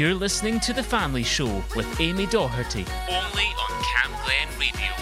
You're listening to The Family Show with Amy Doherty, only on Cam Glen Radio.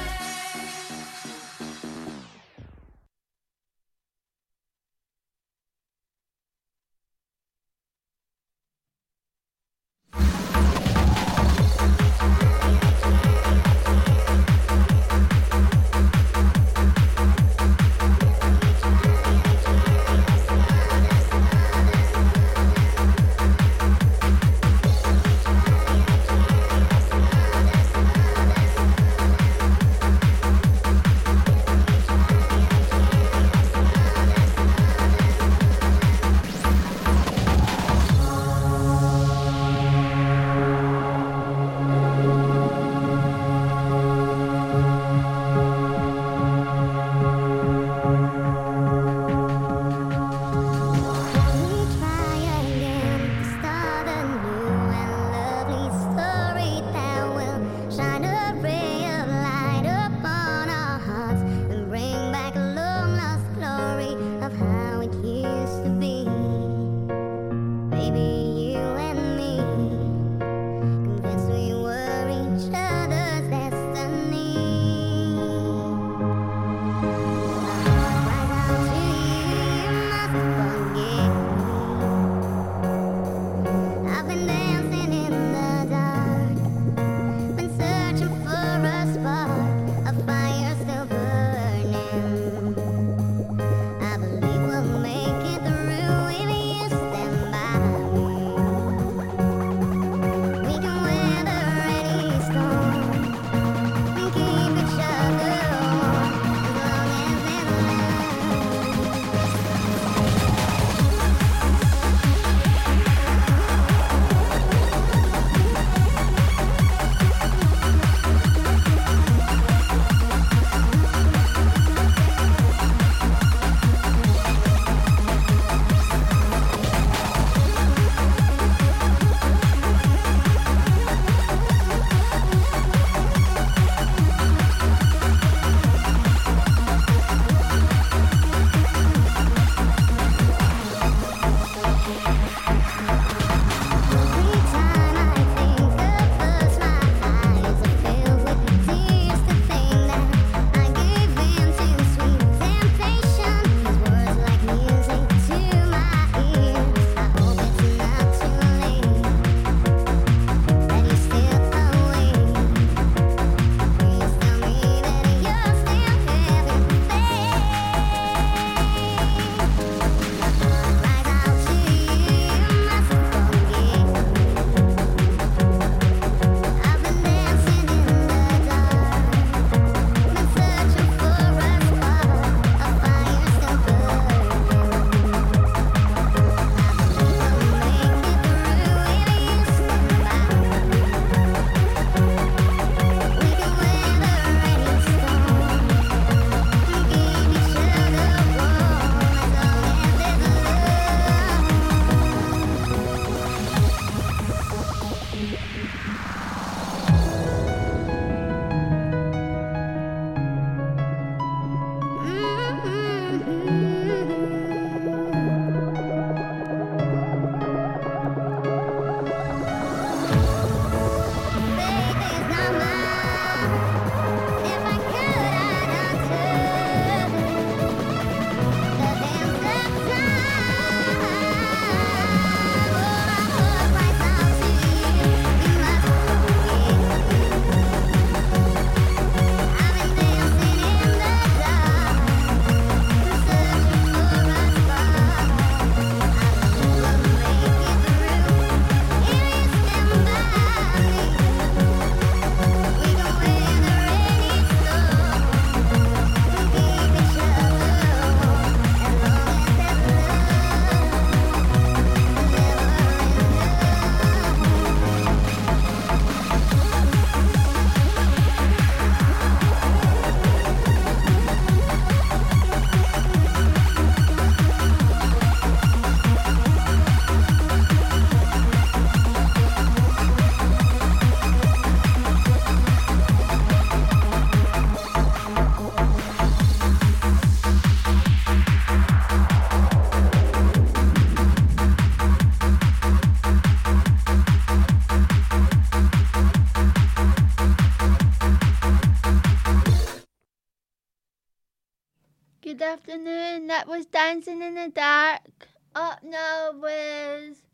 Dancing in the Dark. Up now with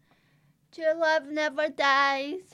True Love Never Dies.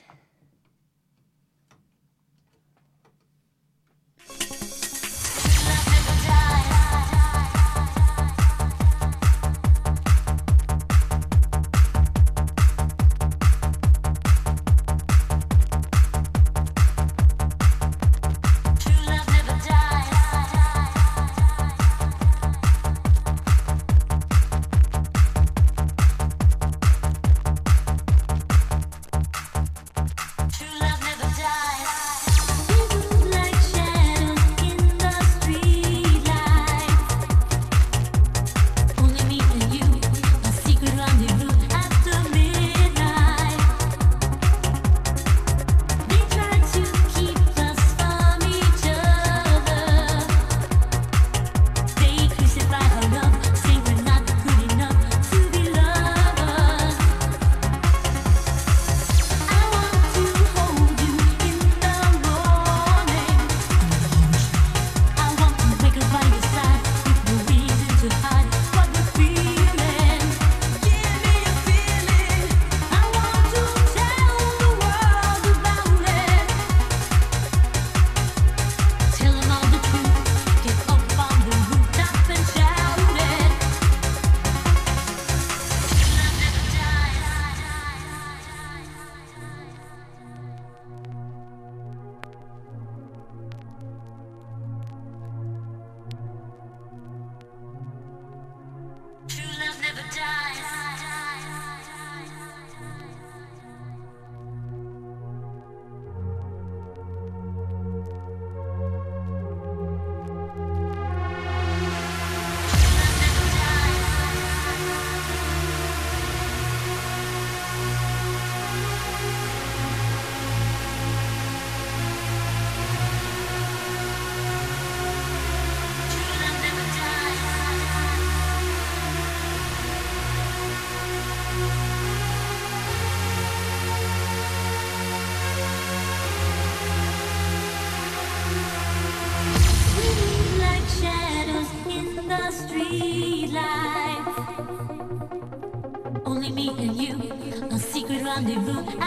rendez-vous.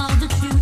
all the truth.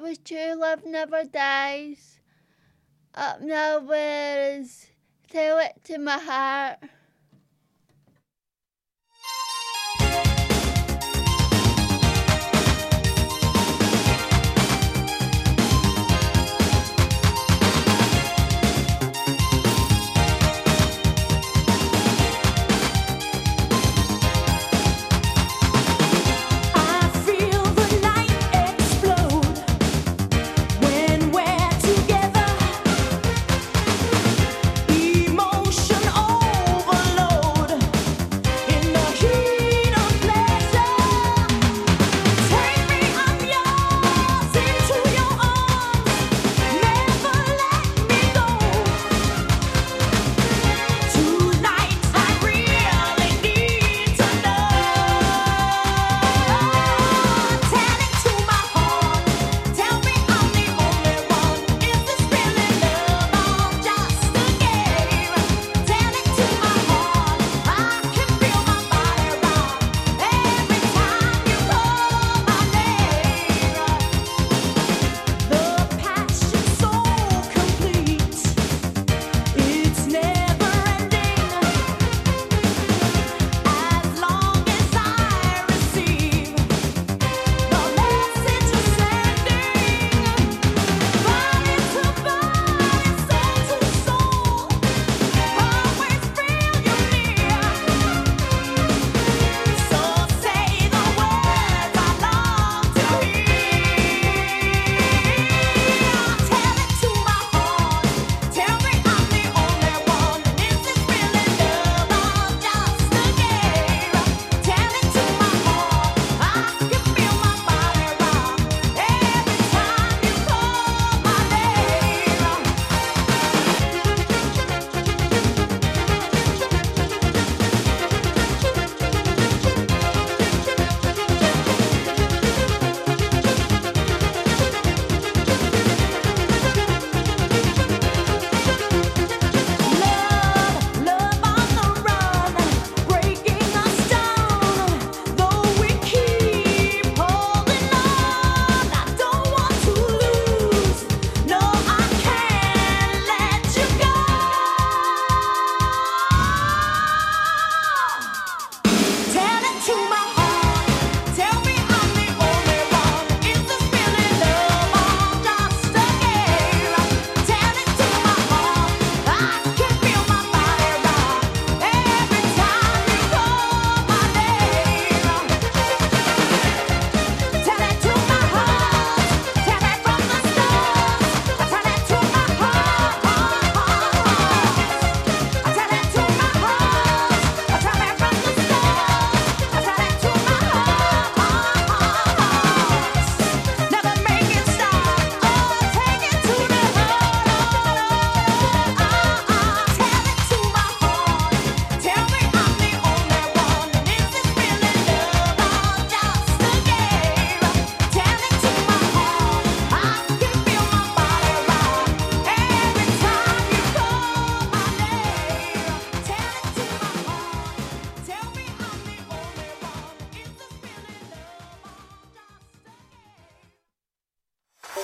Was True Love Never Dies. Up now was Tell It to My Heart.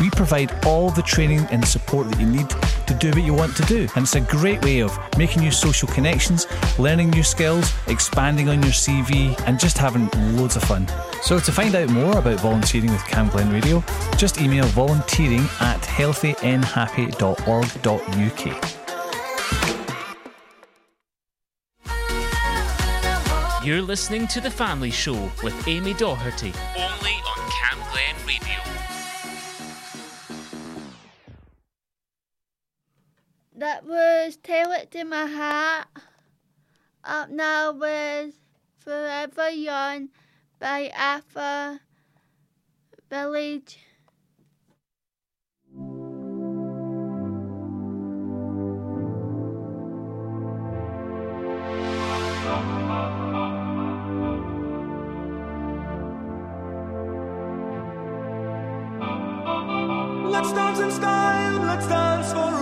We provide all the training and support that you need to do what you want to do. And it's a great way of making new social connections, learning new skills, expanding on your CV, and just having loads of fun. So to find out more about volunteering with Camglen Radio, just email volunteering at healthynhappy.org.uk. You're listening to The Family Show with Amy Doherty, only on Cam Glen Radio. That was Tail to My Heart. Up now with Forever Young by Alpha Village. Let's dance in style, let's dance for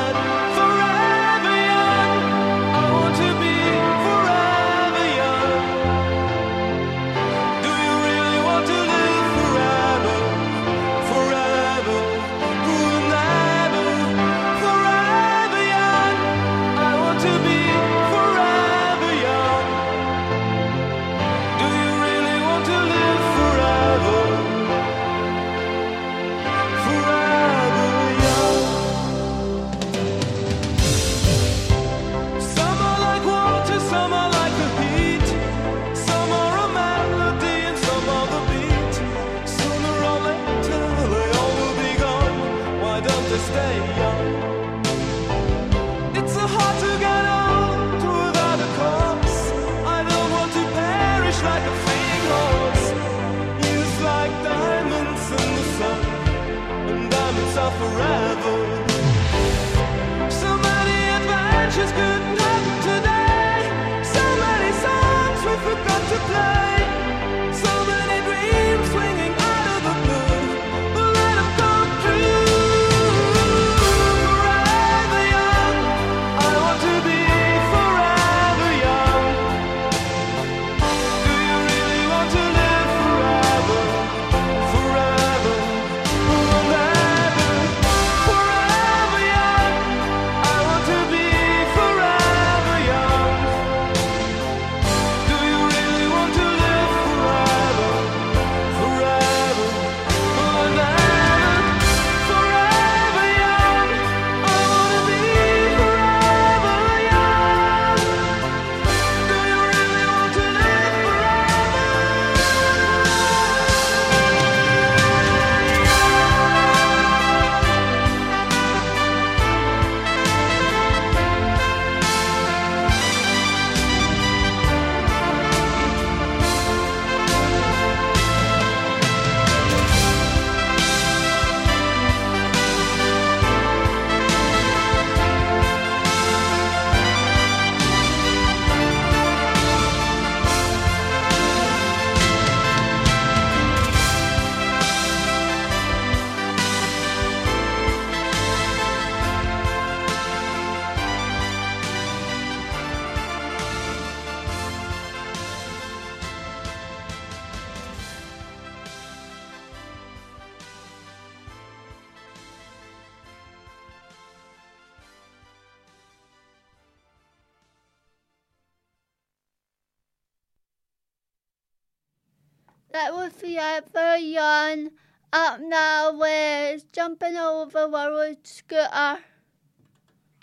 on up now with jumping over a Warwood scooter.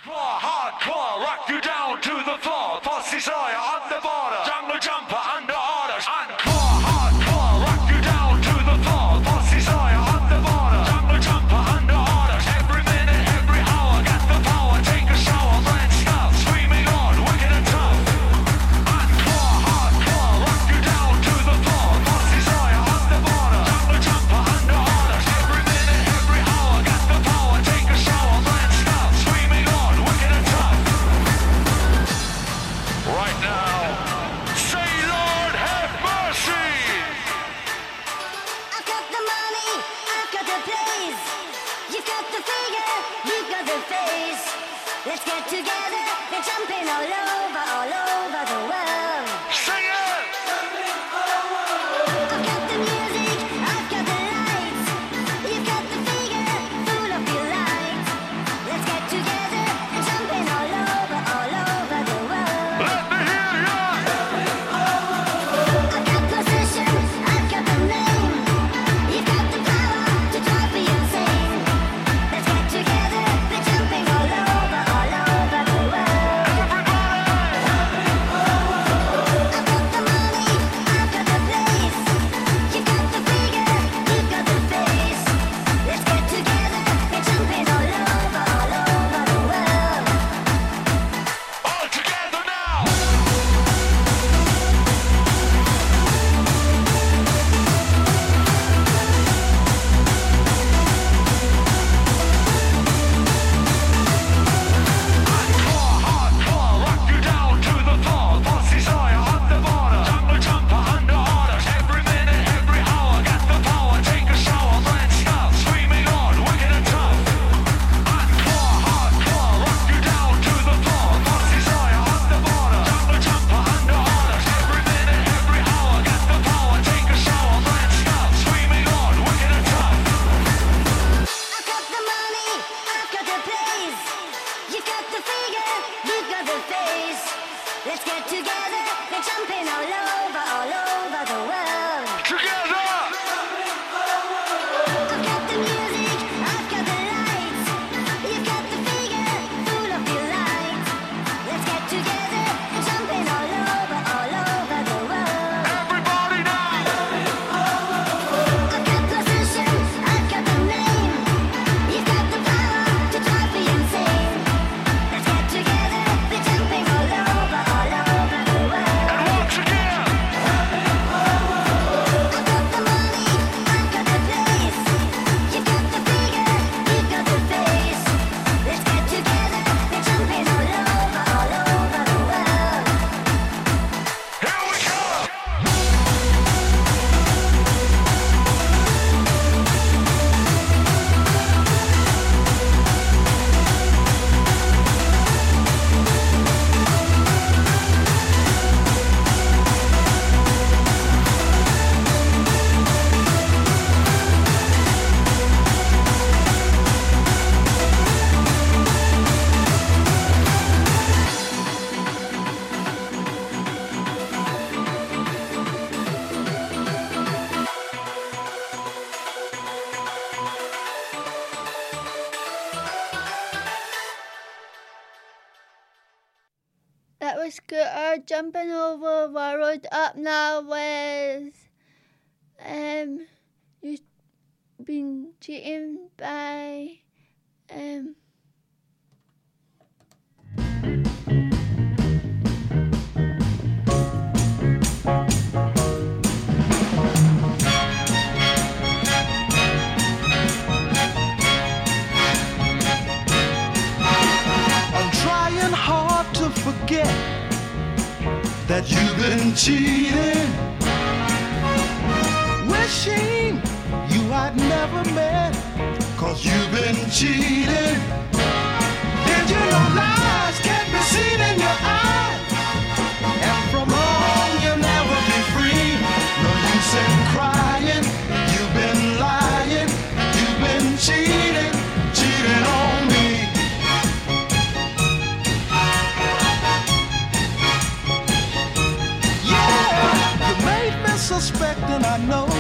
More hardcore, rock you down to the floor. Posse Sawyer on the border, jungle jumper under. Jumping over the road. Up now was um you've been cheating by um that you've been cheating. Wishing you I'd never met, cause you've been cheating. Did you know lies can't be seen in your eyes? I know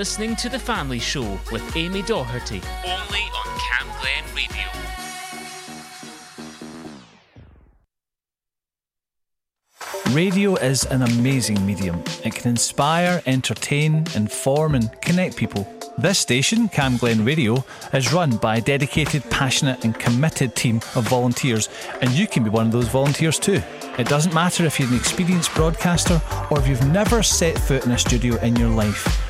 listening to The Family Show with Amy Doherty, only on Cam Glen Radio. Radio is an amazing medium. It can inspire, entertain, inform, and connect people. This station, Camglen Radio, is run by a dedicated, passionate, and committed team of volunteers, and you can be one of those volunteers too. It doesn't matter if you're an experienced broadcaster or if you've never set foot in a studio in your life.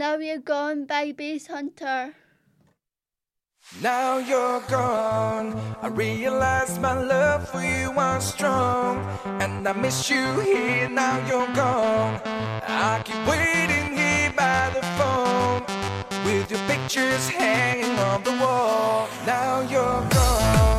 now you're gone Basshunter. Now you're gone. I realize my love for you was strong. And I miss you here. Now you're gone. I keep waiting here by the phone. With your pictures hanging on the wall. Now you're gone.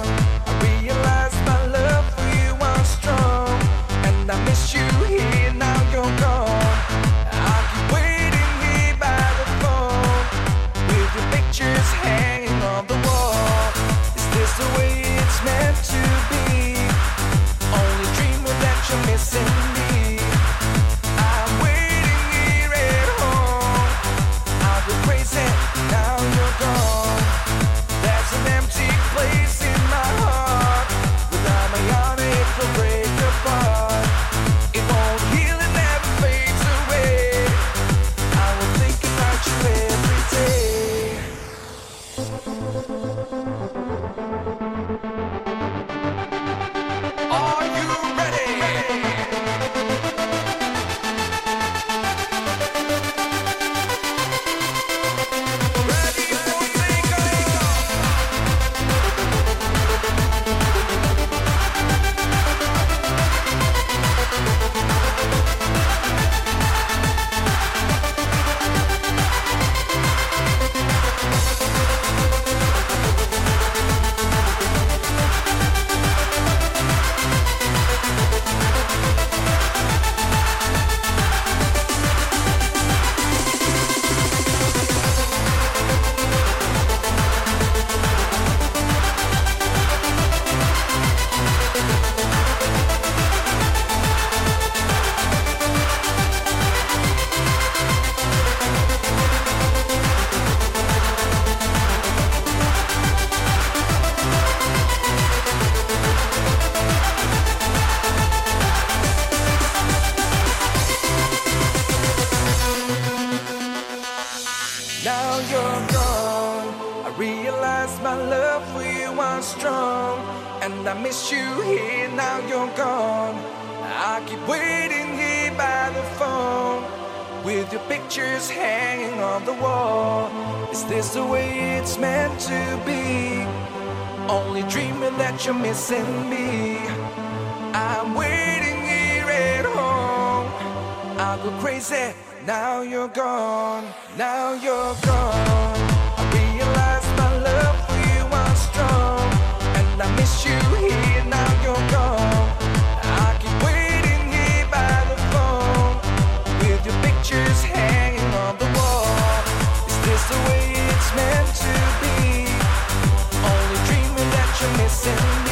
You're gone. I keep waiting here by the phone with your pictures hanging on the wall. Is this the way it's meant to be? Only dreaming that you're missing me. I'm waiting here at home. I'll go crazy. Now you're gone. Now you're gone. Pictures hanging on the wall. Is this the way it's meant to be? Only dreaming that you're missing me.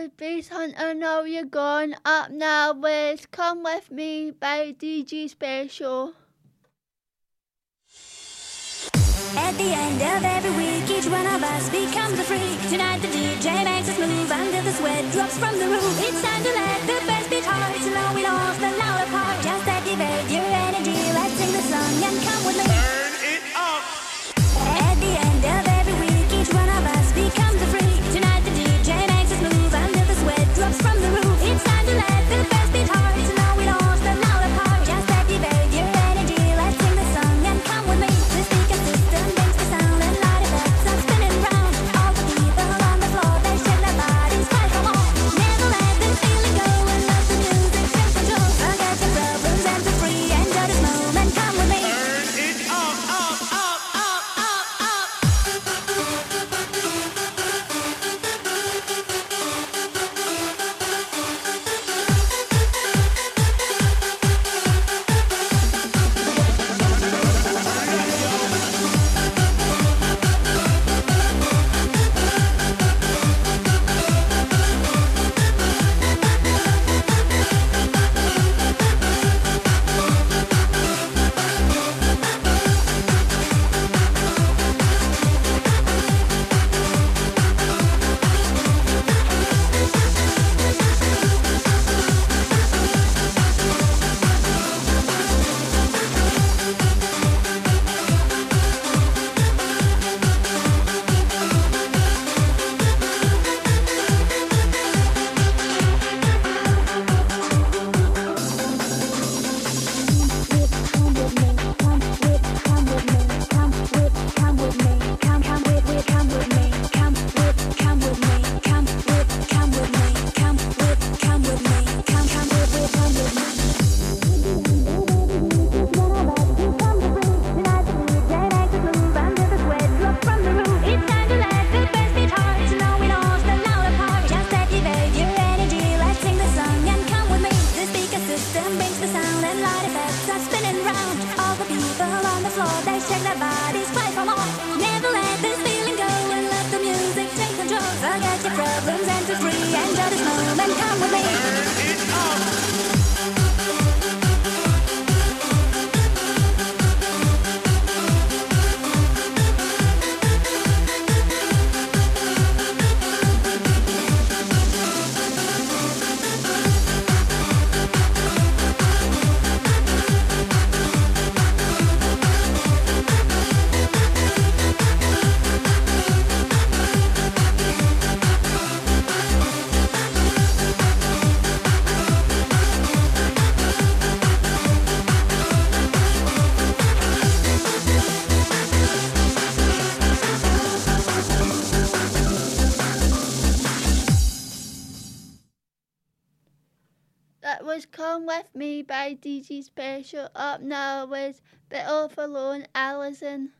That was Basshunter, Now You're Gone. Up now with Come With Me by DG Special. At the end of every week, each one of us becomes a freak. Tonight the DJ makes us move until the sweat drops from the roof. It's time to let the bass beat hard, to know it all's the louder part. Just activate your energy, let's sing the song and come with me. By DG Special. Up now with Bit Off Alone, Alison.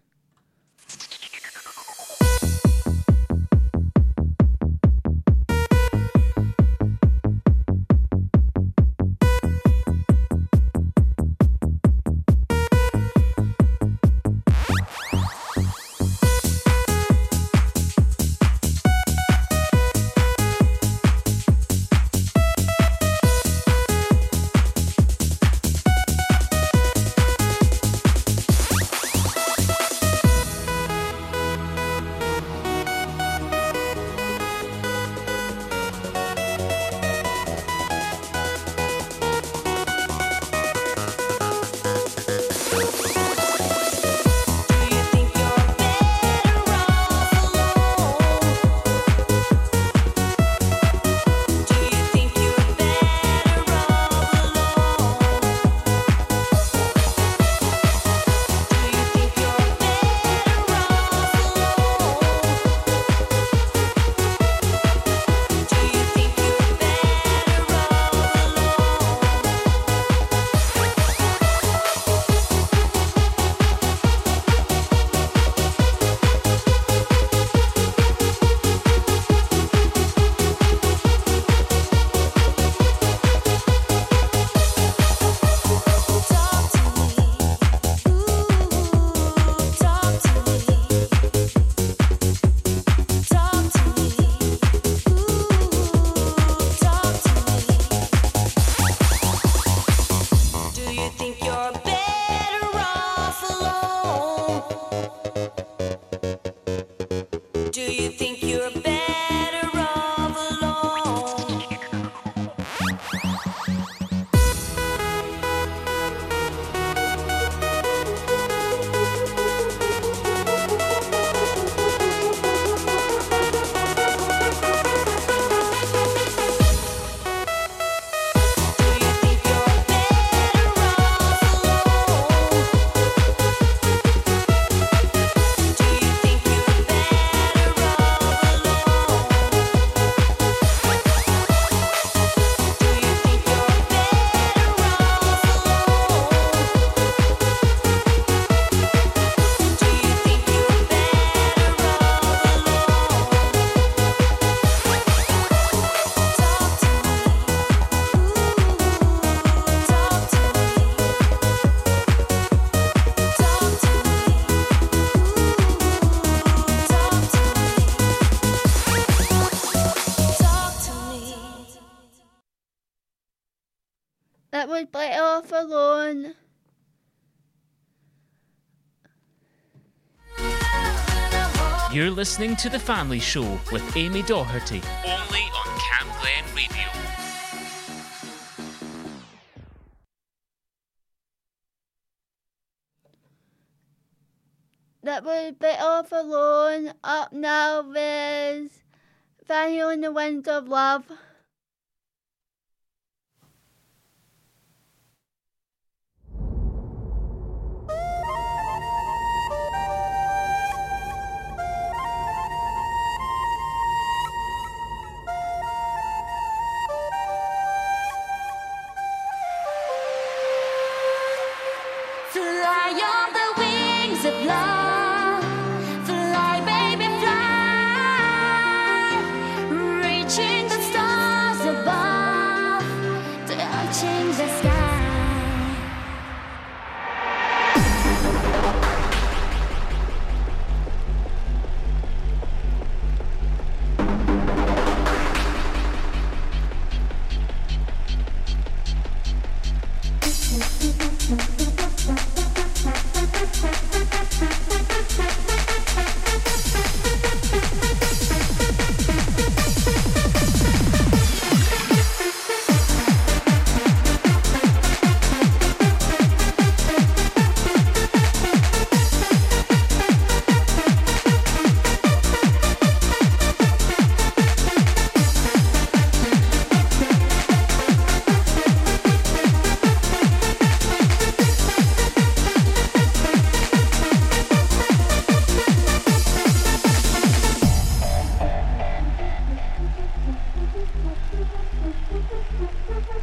You're listening to The Family Show with Amy Doherty, only on Cam Glen Radio. that was be off alone. Up now with Fanny on the Winds of Love. Thank you.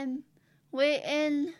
time. Waiting.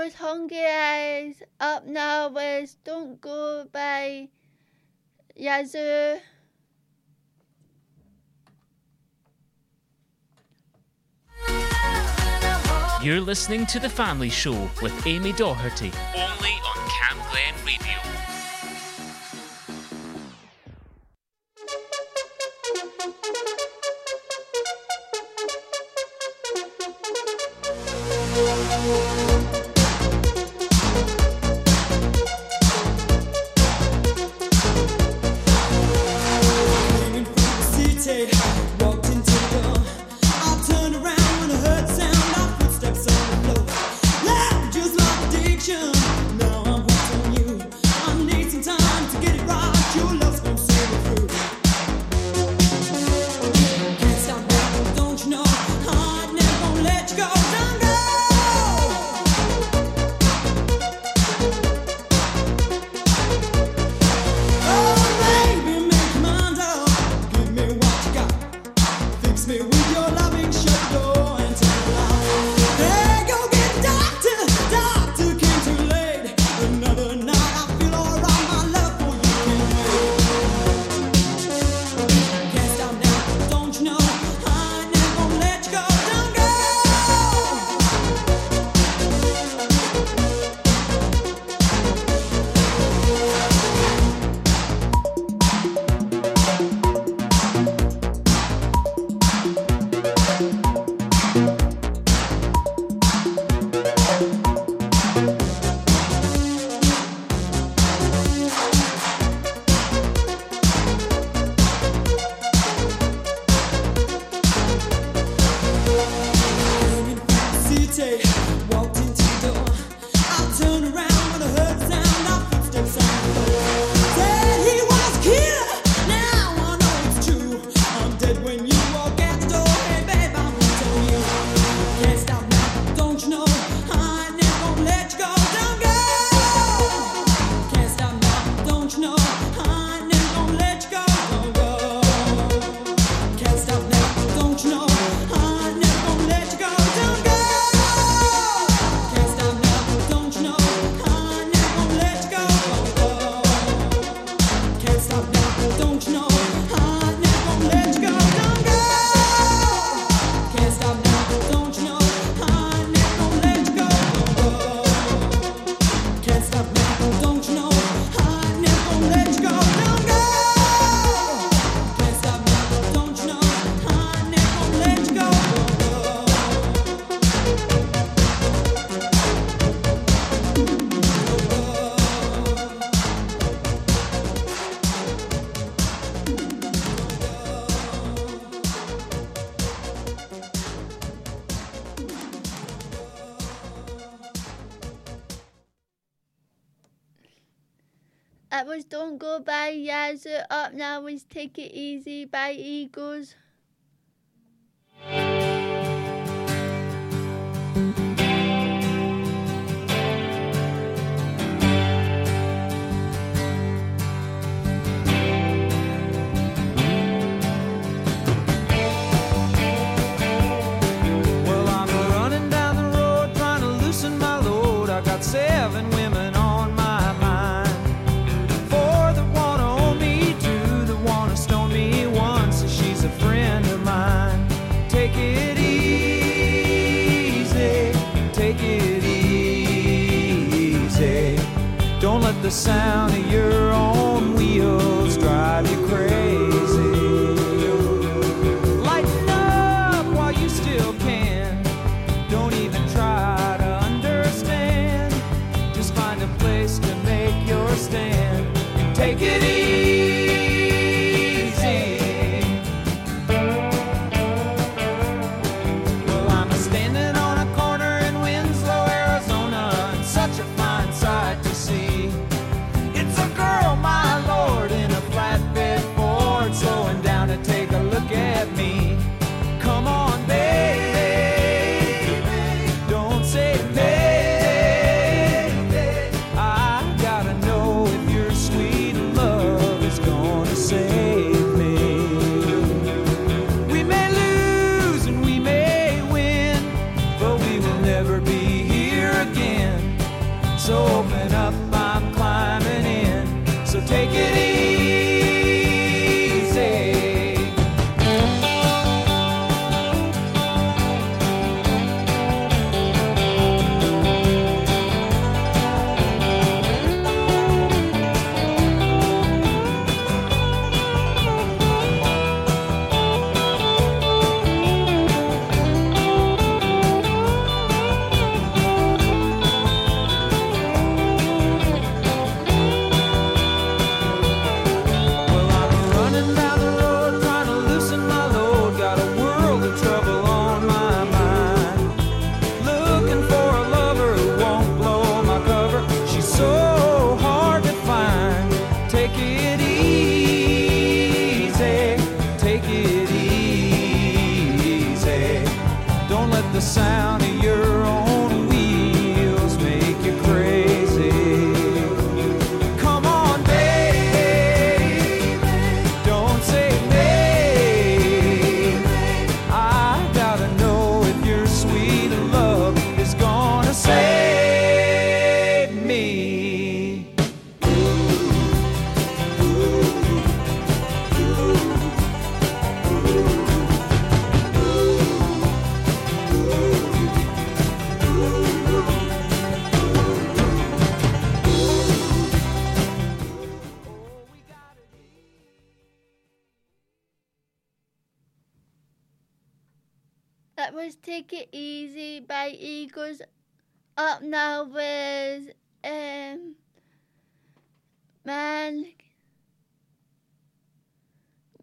was hungry as up now was Don't Go by Yazoo. You're listening to The Family Show with Amy Doherty, only on Cam Glen Radio. Don't go by Yazoo. Up now is Take It Easy by Eagles.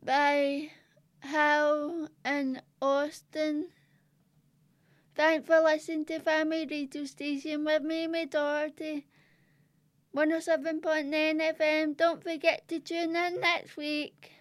by Hal and Austin. Thanks for listening to Family Radio Station with me, my Doherty. 107.9 FM. Don't forget to tune in next week.